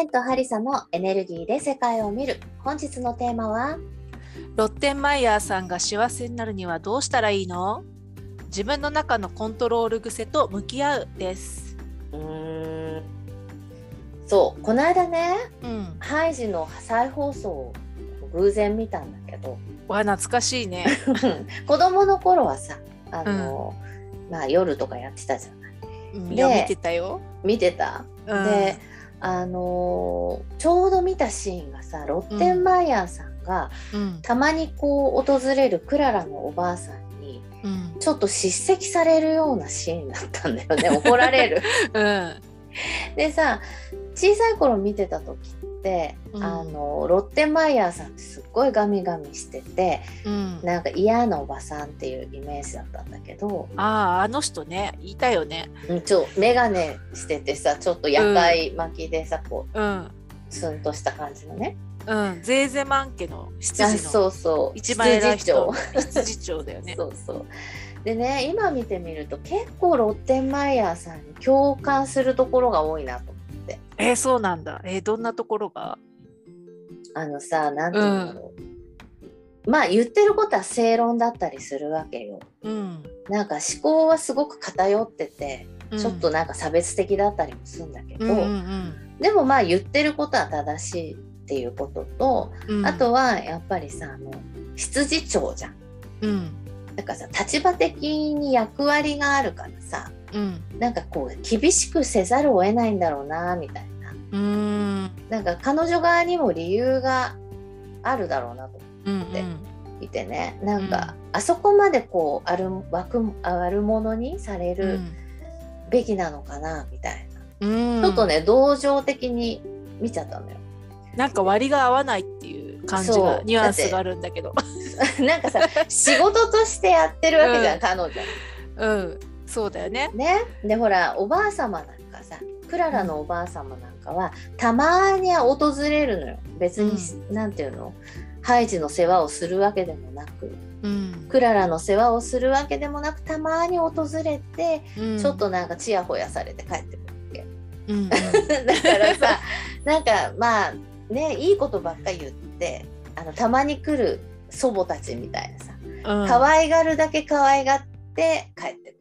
エンとハリサのエネルギーで世界を見る。本日のテーマは、ロッテンマイヤーさんが幸せになるにはどうしたらいいの？自分の中のコントロール癖と向き合うです。うーん、そう、この間ね、うん。ハイジの再放送を偶然見たんだけど、わ、懐かしいね。子供の頃はさ、あの、まあ夜とかやってたじゃない。うん、見てたよ。見てたうん、で、あのーちょうど見たシーンがさロッテンマイヤーさんが、うん、たまにこう訪れるクララのおばあさんにうん、ちょっと叱責されるようなシーンだったんだよね。怒られる。うん、でさ小さい頃見てた時って、うんあのロッテンマイヤーさんってすっごいガミガミしててうん。なんか嫌なおばさんっていうイメージだったんだけど、ああ、あの人ね、いたよね。うん、ちょ眼鏡しててさちょっと夜会巻きでさこうん、うツンとした感じのね。うん、ゼーゼマン家のあ羊のそうそう一番偉い人羊、羊長だよね。そうそうでね今見てみると結構ロッテンマイヤーさんに共感するところが多いなとえー、そうなんだ。えー、どんなところが？あのさなんていうんだろう、まあ言ってることは正論だったりするわけよ。うん。なんか思考はすごく偏っててうん。ちょっとなんか差別的だったりもするんだけど、うんうんでもまあ言ってることは正しいっていうことと、うん、あとはやっぱりさあの羊長じゃん。うん、だからさ立場的に役割があるからさうん、なんかこう厳しくせざるを得ないんだろうなみたいな。うん、なんか彼女側にも理由があるだろうなと。うん、で見てね。なんか、あそこまでこうある枠悪者にされるべきなのかなみたいうん、な、ちょっとね同情的に見ちゃったのよ。なんか割が合わないっていう感じがニュアンスがあるんだけど。なんかさ仕事としてやってるわけじゃん、うん。彼女。うんそうだよね。ね、でほらおばあ様なんかさクララのおばあ様なんかはたまに訪れるのよ。別に、なんていうの？ハイジの世話をするわけでもなく。うん、クララの世話をするわけでもなくたまに訪れて、うん。ちょっとなんかちやほやされて帰ってくるわけ。うん だからさなんかまあねいいことばっかり言ってあのたまに来る祖母たちみたいなさうん。可愛がるだけ可愛がって帰ってくる。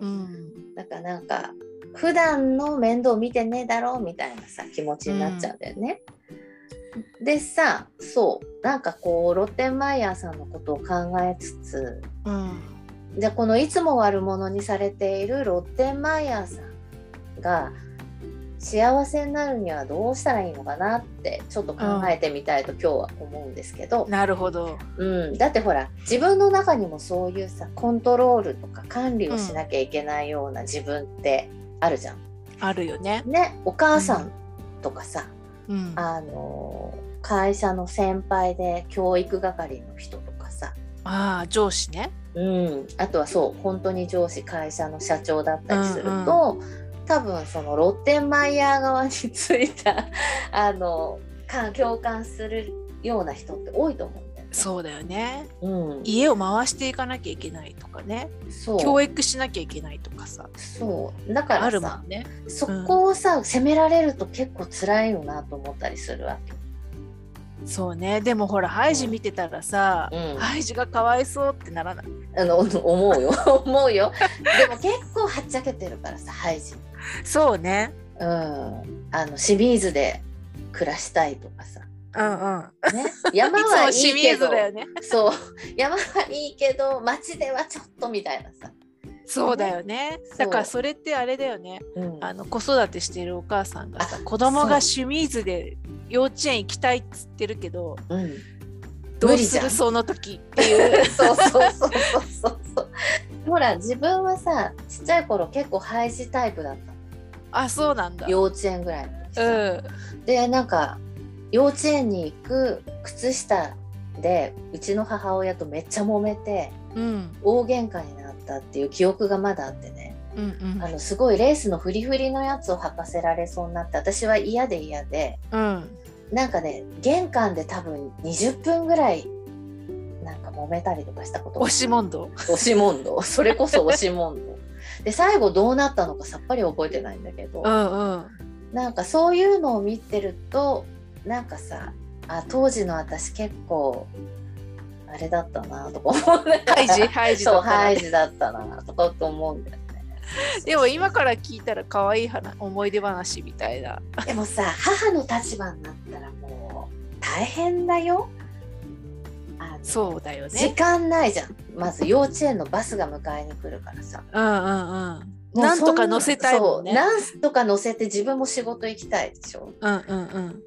うん。だからなんか普段の面倒見てねえだろうみたいなさ気持ちになっちゃうんだよね。でさそうなんかこうロッテンマイヤーさんのことを考えつつうん。じゃあこのいつも悪者にされているロッテンマイヤーさんが幸せになるにはどうしたらいいのかなってちょっと考えてみたいと今日は思うんですけど、なるほど。うん、だってほら自分の中にもそういうさコントロールとか管理をしなきゃいけないような自分ってあるじゃん。あるよね。ねお母さんとかさ、うん。あの会社の先輩で教育係の人とかさ、ああ上司ね。うん、あとはそう本当に上司会社の社長だったりすると、多分そのロッテンマイヤー側についた あのか共感するような人って多いと思うんだよね。そうだよね。うん、家を回していかなきゃいけないとかね。そう。教育しなきゃいけないとかさ。そう。だからあるもさんね。そこをさ、責められると結構辛いよなと思ったりするわけ。そうね。でもほらハイジ見てたらさ、うん。ハイジがかわいそうってならない？あの思うよ。思うよ。でも結構はっちゃけてるからさハイジ。そうね。うん。あの清水で暮らしたいとかさ。うんうん。ね、山いはいいけど。ね。そう。山はいいけど町ではちょっとみたいなさ。そうだよね。だからそれってあれだよね。う。ん、あの子育てしてるお母さんがさあ子供が清水で幼稚園行きたいっつってるけどうん、どうするその時っていうそう。そうそうそうそうそう。ほら自分はさちっちゃい頃結構ハイジタイプだったのあそうなんだ。幼稚園ぐらい。うん。でなんか幼稚園に行く靴下でうちの母親とめっちゃ揉めてうん。大喧嘩になったっていう記憶がまだあってね。うんうん。あのすごいレースのフリフリのやつを履かせられそうになって私は嫌で嫌で。うん。なんかね玄関で多分20分ぐらいなんか揉めたりとかしたことが押し問答。押し問答。それこそ押し問答で最後どうなったのかさっぱり覚えてないんだけど、うんうん。なんかそういうのを見てるとなんかさあ当時の私結構あれだったなとか思うね。ハイジ？ハイジだったらねだったなとかと思うんだよね。でも今から聞いたら可愛い話思い出話みたいな。でもさ母の立場になったらもう大変だよそうだよ時ね。間ないじゃんまず幼稚園のバスが迎えに来るからさうんうんうん。なんとか乗せたいもんねそうなんとか乗せて自分も仕事行きたいでしょうんうん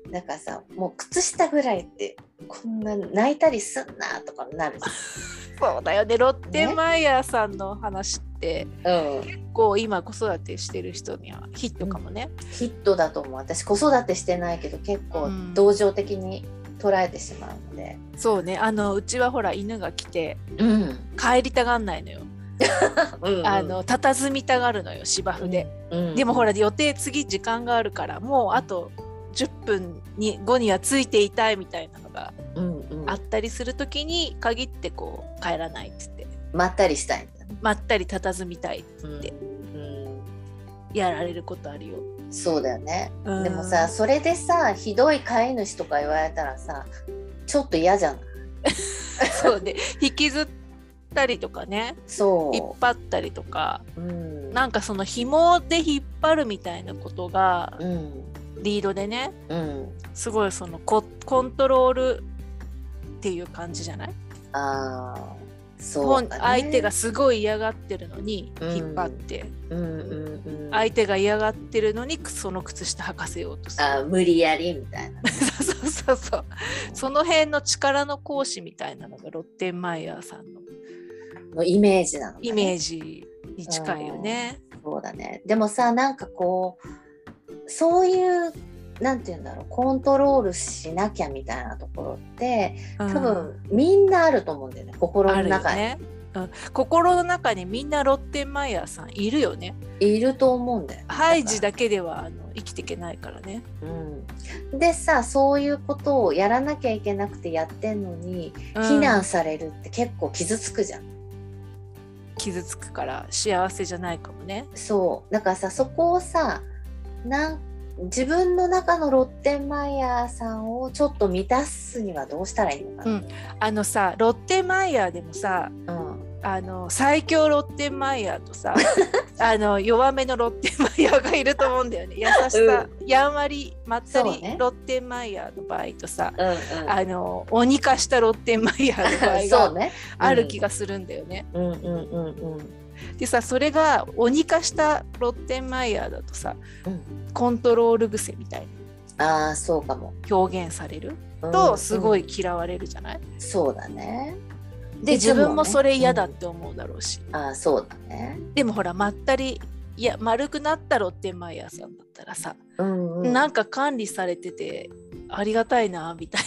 うん。だからさもう靴下ぐらいってこんな泣いたりすんなとかなるじ そうだよね。ロッテンマイヤーさんの話って、ゃん、うん、結構今子育てしてる人にはヒットかもね。ヒットだと思う私子育てしてないけど結構うん同情的に捉えてしまうので。そうね。あのうちはほら犬が来てうん、帰りたがんないのよ。うんうん。あの佇みたがるのよ芝生で。うん。でもほら予定次時間があるからもうあと10分に後にはついていたいみたいなのがうんうん。あったりする時に限ってこう帰らないって言って。まったりしたいまったり佇みたいうん。でうん。やられることあるよ。そうだよね。うん。でもさそれでさひどい飼い主とか言われたらさちょっと嫌じゃない そうで引きずったりとかね。そう。引っ張ったりとか。うん。なんかその紐で引っ張るみたいなことがうん。リードでねうん。すごいそのココントロールっていう感じじゃない？ああそうね。相手がすごい嫌がってるのにうん。引っ張って、うんうんうん。相手が嫌がってるのにその靴下履かせようとする。あー無理やりみたいな そうそうそうその辺の力の行使みたいなのがロッテンマイヤーさんの。のイメージなのかね。イメージに近いよね。そうだね。でもさなんかこうそういうなんて言うんだろうコントロールしなきゃみたいなところって多多分、みんなあると思うんだよね心の中に、ね、うん。心の中にみんなロッテンマイヤーさんいるよね。いると思うんだよ、ね、ハイジだだけではあの生きていけないからね。うん、でさそういうことをやらなきゃいけなくてやってんのに、うん非難されるって結構傷つくじゃん傷つくから幸せじゃないかもね。そうだからさそこをさなん自分の中のロッテンマイヤーさんをちょっと満たすにはどうしたらいいのかな、あのさロッテンマイヤーでもさうんあの最強ロッテンマイヤーとさ あの弱めのロッテンマイヤーがいると思うんだよね。優しさ、やんわりまったりロッテンマイヤーの場合とさ、うんうん。あの鬼化したロッテンマイヤーの場合が ある気がするんだよね。うんうんうんうんでさそれが鬼化したロッテンマイヤーだとさうん。コントロール癖みたいにああそうかも。表現されるうんとすごうんい嫌われるじゃない、そうだね。で自分もそれ嫌だっうんて思うだろうし、ああそうだね。でもほらまったりいや丸くなったロッテンマイヤーさんだったらさ、うんうん。なんか管理されててありがたいなみたい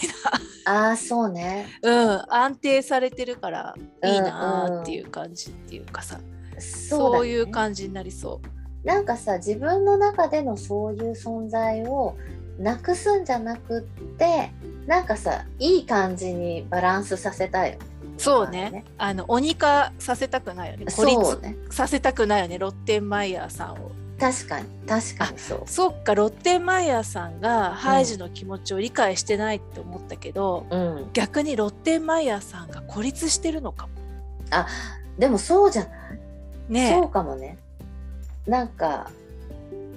ああそうね。な、うん、安定されてるからいいなっていう感じっていうかさ、そうだねそういう感じになりそう。なんかさ自分の中でのそういう存在をなくすんじゃなくってなんかさいい感じにバランスさせたいよねそうね。あの鬼化させたくないよね孤立ねさせたくないよねロッテンマイヤーさんを。確かに確かにそうそっかロッテンマイヤーさんがハイジの気持ちを理解してないって思ったけど、うん逆にロッテンマイヤーさんが孤立してるのかも。あでもそうじゃないね。そうかもね。なんか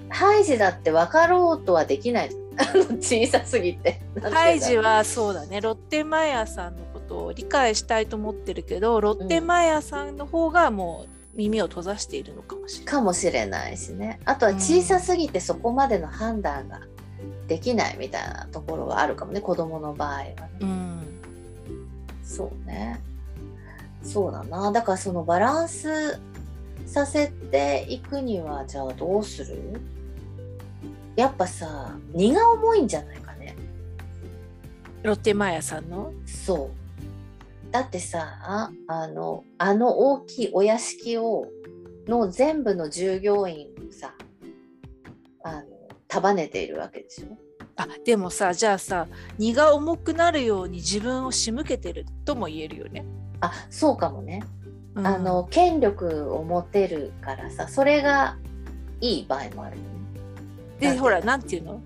ハイジだって分かろうとはできない。小さすぎて。ハイジはそうだね。ロッテンマイヤーさんのことを理解したいと思ってるけどロッテンマイヤーさんの方がもう耳を閉ざしているのかもしれない。かもしれないしね。あとは小さすぎてそこまでの判断ができないみたいなところはあるかもね。子供の場合はね、うん。そうね。そうだな。だからそのバランスさせていくにはじゃあどうする？やっぱさ荷が重いんじゃないかね。ロッテンマイヤーさんの？そう。だってさああのあの大きいお屋敷をの全部の従業員をさあの束ねているわけでしょ？あでもさじゃあさ荷が重くなるように自分を仕向けてるとも言えるよね。あそうかもね、うん。あの権力を持てるからさそれがいい場合もあるよね。でほらなんていうの？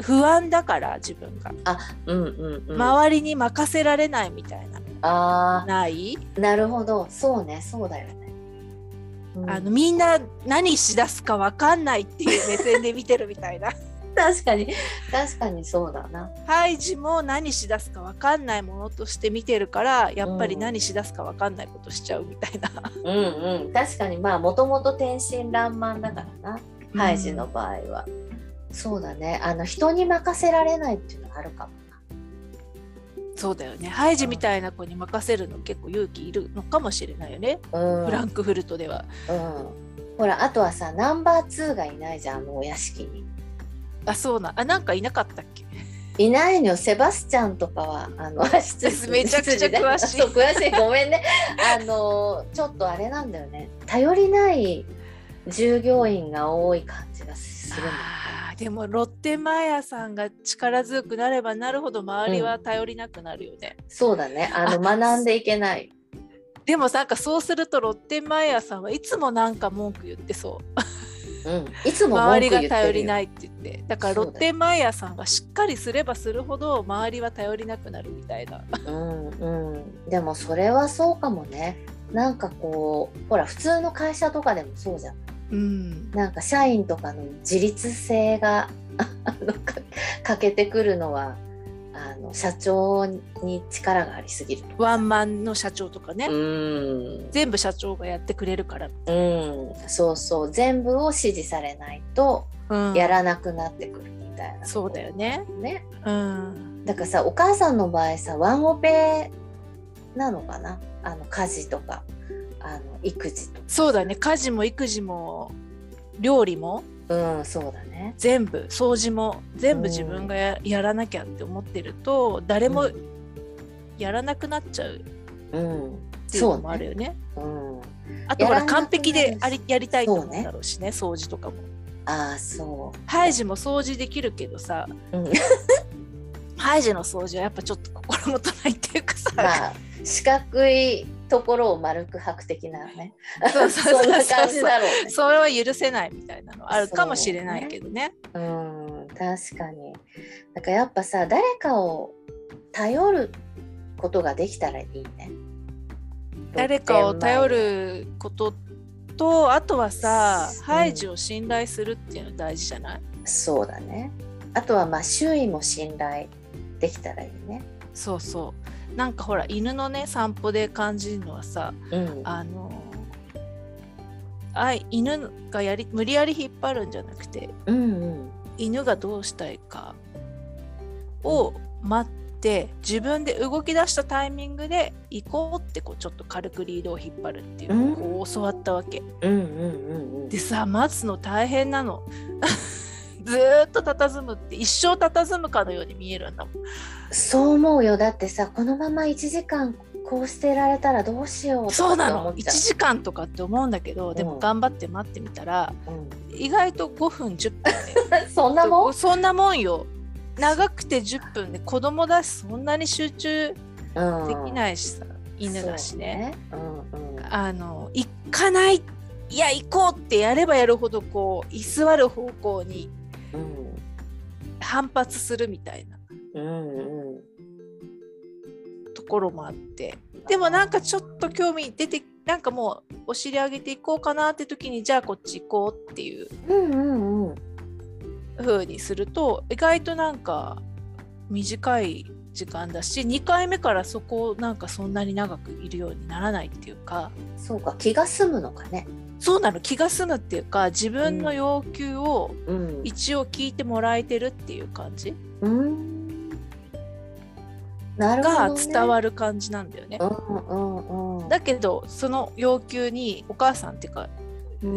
不安だから自分が。あうんうんうん、周りに任せられないみたいな。あない、ーなるほど。そうね。そうだよね。うん。あのみんな何しだすか分かんないっていう目線で見てるみたいな 確かに確かにそうだな。ハイジも何しだすか分かんないものとして見てるからやっぱりうん何しだすか分かんないことしちゃうみたいな。うんうん確かにまあもともと天真爛漫だからなハイジの場合は。そうだねあの人に任せられないっていうのはあるかもそうだよねハイジみたいな子に任せるの結構勇気いるのかもしれないよね、な。うんフランクフルトでは。うん、ほらあとはさナンバー2がいないじゃんあのお屋敷に。あそうなあなんかいなかったっけ？いないの。よセバスチャンとかはあの 羊めちゃくちゃ詳しい。そう詳しい。ごめんね。あのちょっとあれなんだよね。頼りない従業員が多い感じがするんでもロッテンマイヤーさんが力強くなればなるほど周りは頼りなくなるよね。そうだね。あのあ学んでいけない。でもなんかそうするとロッテンマイヤーさんはいつもなんか文句言ってそう。うん、いつも周りが頼りないって言って。だからロッテンマイヤーさんがしっかりすればするほど周りは頼りなくなるみたいな。うんうん、でもそれはそうかもね。なんかこうほら普通の会社とかでもそうじゃん。うん。なんか社員とかの自立性が欠けてくるのはあの社長に力がありすぎるワンマンの社長とかね、うん、全部社長がやってくれるから、うん、そうそう。全部を指示されないとうん、やらなくなってくるみたいな、そうだよね。ね。うん。だからさお母さんの場合さワンオペなのかな？あの家事とか。あの育児とか。そうだね。家事も育児も料理もうんそうだね。全部掃除も全部自分がや,、やらなきゃって思ってると誰もうん。やらなくなっちゃう。うん。っていうのもあるよね。うん。あとほら完璧でありやりたいと思そうだろうしね掃除とかも。ああそハイジも掃除できるけどさ。う、うん、ハイジの掃除はやっぱちょっと心もとないっていうかさ、まあ四角いところを丸く履く的なねそうそうそうそうそんな感じだろうそれは許せないみたいなのあるかもしれないけどね。うん確かにだからやっぱさ誰かを頼ることができたらいいね誰かを頼ることとあとはさ、うんハイジを信頼するっていうの大事じゃないそうだねあとはまあ周囲も信頼できたらいいねそうそうなんかほら犬のね散歩で感じるのはさうんあのあい犬がやり無理やり引っ張るんじゃなくてうんうん犬がどうしたいかを待って自分で動き出したタイミングで行こうってこうちょっと軽くリードを引っ張るっていうのをこう教わったわけ。でさ待つの大変なの。ずーっと佇むって一生佇むかのように見えるんだもん。そう思うよ。だってさこのまま1時間こうしてられたらどうしようとそうなの1かって思っちゃ時間とかって思うんだけどでもうん頑張って待ってみたらう、意外と5分10分 そんなもん？そんなもんよ。長くて10分で子供だしそんなに集中うんできないしさ、犬だしね。ね。うんうん。あの行かないいや行こうってやればやるほどこう居座る方向にうん。反発するみたいな。うんうん。ところもあって。でもなんかちょっと興味出てなんかもうお尻上げていこうかなって時にじゃあこっち行こうっていううんうにすると意外となんか短い時間だし2回目からそこをなんかそんなに長くいるようにならないっていうか。そうか気が済むのかね。そうなの気が済むっていうか自分の要求をうん。一応聞いてもらえてるっていう感じうん。なるほがど、ね、伝わる感じなんだよね。うんうんうん。だけどその要求にお母さんっていうか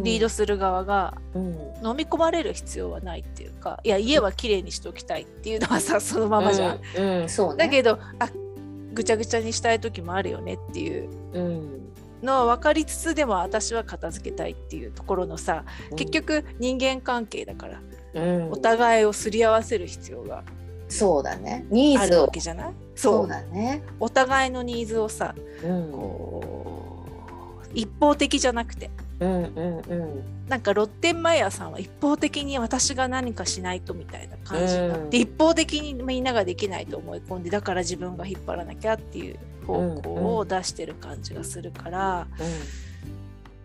リードする側がうん。飲み込まれる必要はないっていうかいや家はきれいにしておきたいっていうのはさそのままじゃん。うん、うんそうね。だけどあぐちゃぐちゃにしたい時もあるよねっていううん。のは分かりつつでも私は片付けたいっていうところのさ結局人間関係だからうん。お互いをすり合わせる必要がそうだね。ニあるーズを。わけじゃない？そう。そうだね。お互いのニーズをさうん。こう一方的じゃなくてうんうんうん。なんかロッテンマイヤーさんは一方的に私が何かしないとみたいな感じになって、うん。一方的にみんなができないと思い込んでだから自分が引っ張らなきゃっていう方向を出してる感じがするから、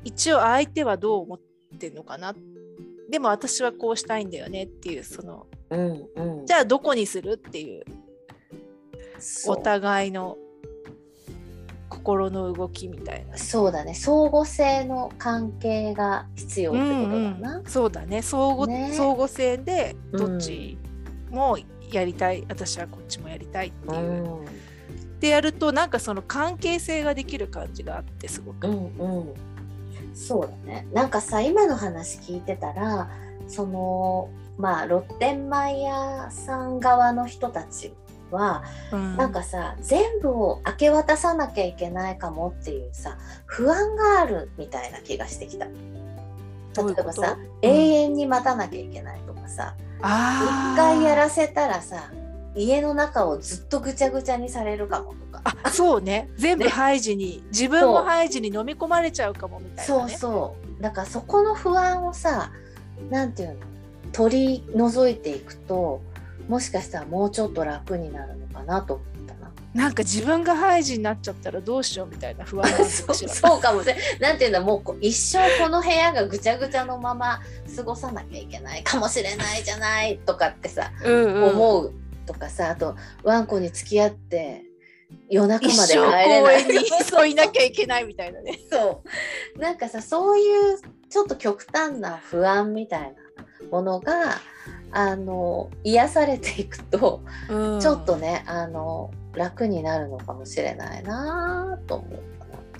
一応相手はどう思ってんのかな？でも私はこうしたいんだよねっていうそのうんうん。うんじゃあどこにする？っていう。お互いの心の動きみたいな。そうだね。相互性の関係が必要ってことだな、うんそうだね。相互ね。相互性でうん。どっちもやりたい、私はこっちもやりたいっていう。うん。でやるとなんかその関係性ができる感じがあってすごく。うんうん。そうだね。なんかさ今の話聞いてたらそのまあロッテンマイヤーさん側の人たちは、うん。なんかさ全部を明け渡さなきゃいけないかもっていうさ不安があるみたいな気がしてきた。例えばさ、うん。永遠に待たなきゃいけないとかさ一回やらせたらさ家の中をずっとぐちゃぐちゃにされるかもとか。あそうね。全部ね。ハイジに、自分もハイジに飲み込まれちゃうかもみたいな、そうね、そう。だからそこの不安をさなんていうの？取り除いていくともしかしたらもうちょっと楽になるのかなと思ったな。なんか自分がハイジになっちゃったらどうしようみたいな不安がそうかしらそうかもしれない。なんていうんだもう一生この部屋がぐちゃぐちゃのまま過ごさなきゃいけないかもしれないじゃないとかってさ、うんうん思うとかさあとワンコに付き合って夜中一まで帰生れない公園にそういなきゃいけないみたいなね。そうなんかさそういうちょっと極端な不安みたいなものがあの癒されていくと、うん。ちょっとねあの楽になるのかもしれないなと思う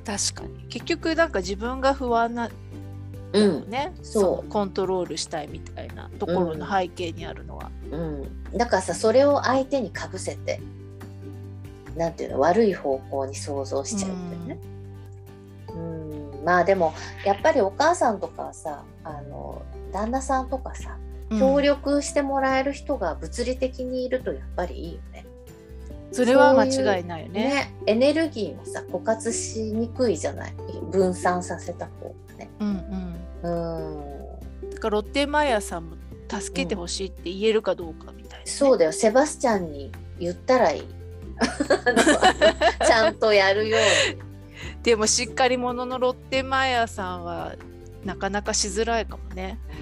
か確かに。結局なんか自分が不安なな。うん。ね、そう。のコントロールしたいみたいなところの背景にあるのは。うん、だからさそれを相手にかぶせてなんていうの悪い方向に想像しちゃうってね。うん。まあでもやっぱりお母さんとかはさあの旦那さんとかさ協力してもらえる人が物理的にいるとやっぱりいいよね。それは間違いないよね。ねエネルギーもさ枯渇しにくいじゃない？分散させた方がね。うんうん。うんだからロッテンマイヤーさんも助けてほしいって言えるかどうかみたいな、ねそうだよセバスチャンに言ったらいい。ちゃんとやるように。でもしっかり者のロッテンマイヤーさんはなかなかしづらいかもね。そう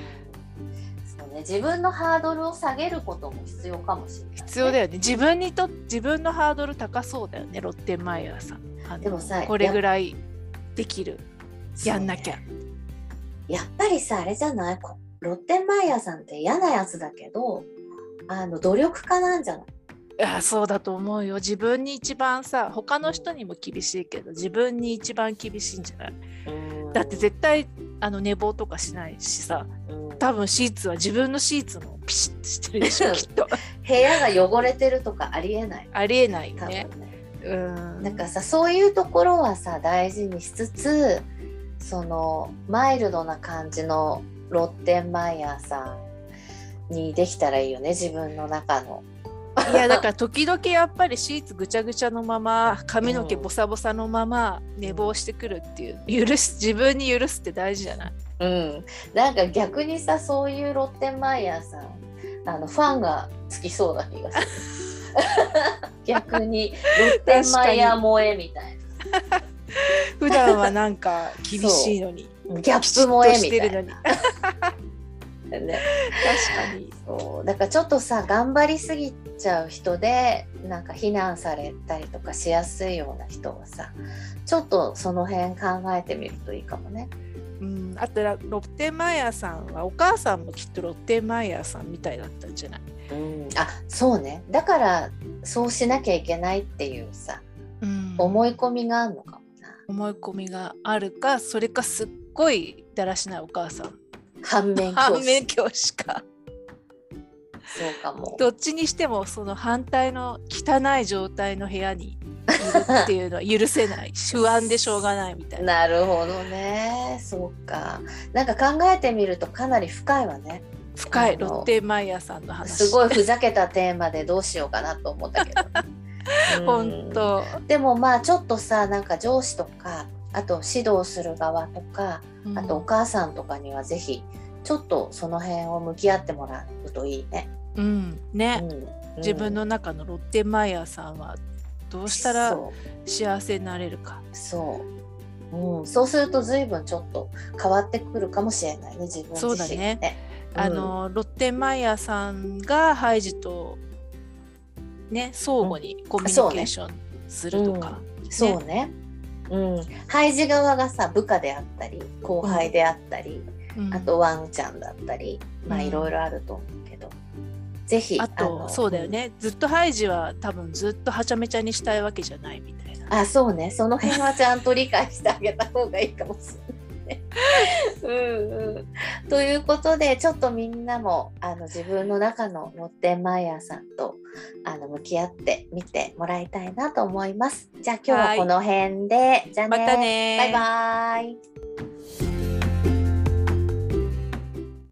ね、自分のハードルを下げることも必要かもしれない、必要だよね。自分にと自分のハードル高そうだよね、ロッテンマイヤーさん。でもさこれぐらいできる。やんなきゃ。ねやっぱりさあれじゃない？こロッテンマイヤーさんって嫌なやつだけどあの努力家なんじゃない？いやそうだと思うよ。自分に一番さ、他の人にも厳しいけど、自分に一番厳しいんじゃない？だって絶対あの寝坊とかしないしさ、うん多分シーツは自分のシーツもピシッとしてるでしょ、きっと。部屋が汚れてるとかありえないありえないよ多分ね。ねうん。なんかさそういうところはさ大事にしつつそのマイルドな感じのロッテンマイヤーさんにできたらいいよね自分の中の。いやだから時々やっぱりシーツぐちゃぐちゃのまま髪の毛ボサボサのまま寝坊してくるっていう。許す自分に許すって大事じゃない？うん、なんか逆にさそういうロッテンマイヤーさんあのファンがつきそうな気がする。逆にロッテンマイヤー萌えみたい 普段はなんか厳しいのになギャップ萌えみたいピね、確かに。そう。だからちょっとさ頑張りすぎちゃう人でなんか非難されたりとかしやすいような人はさちょっとその辺考えてみるといいかもね。うん。あとロッテンマイヤーさんはお母さんもきっとロッテンマイヤーさんみたいだったんじゃない、うん、あそうね。だからそうしなきゃいけないっていうさうん。思い込みがあるのかもな。思い込みがあるかそれかすっごいだらしないお母さん反面教師反面教師かそうかも。どっちにしてもその反対の汚い状態の部屋にいるっていうのは許せない 不安でしょうがないみたいな。なるほどね。そうか。なんか考えてみるとかなり深いわね。深いロッテンマイヤーさんの話。すごいふざけたテーマでどうしようかなと思ったけど。うん本当。でもまあちょっとさなんか上司とかあと指導する側とかあとお母さんとかにはぜひちょっとその辺を向き合ってもらうといいね。うん。ね、うん、自分の中のロッテンマイヤーさんはどうしたら幸せになれるか。そう。うん、そうすると随分ちょっと変わってくるかもしれないね自分自身、ね、そうだね。あの、ロッテンマイヤーさんがハイジとね相互にコミュニケーションするとか。そうね。うん、ハイジ側がさ部下であったり後輩であったり、うん、あとワンちゃんだったり、まあいろいろあると思うけど、ぜひあとそうだよね、ずっとハイジは多分ずっとはちゃめちゃにしたいわけじゃないみたいな。あそうね。その辺はちゃんと理解してあげた方がいいかもしれないうんうん、ということでちょっとみんなもあの自分の中のロッテンマイヤーさんとあの向き合ってみてもらいたいなと思います。じゃあ今日はこの辺で、じゃあねまたねバイバイ。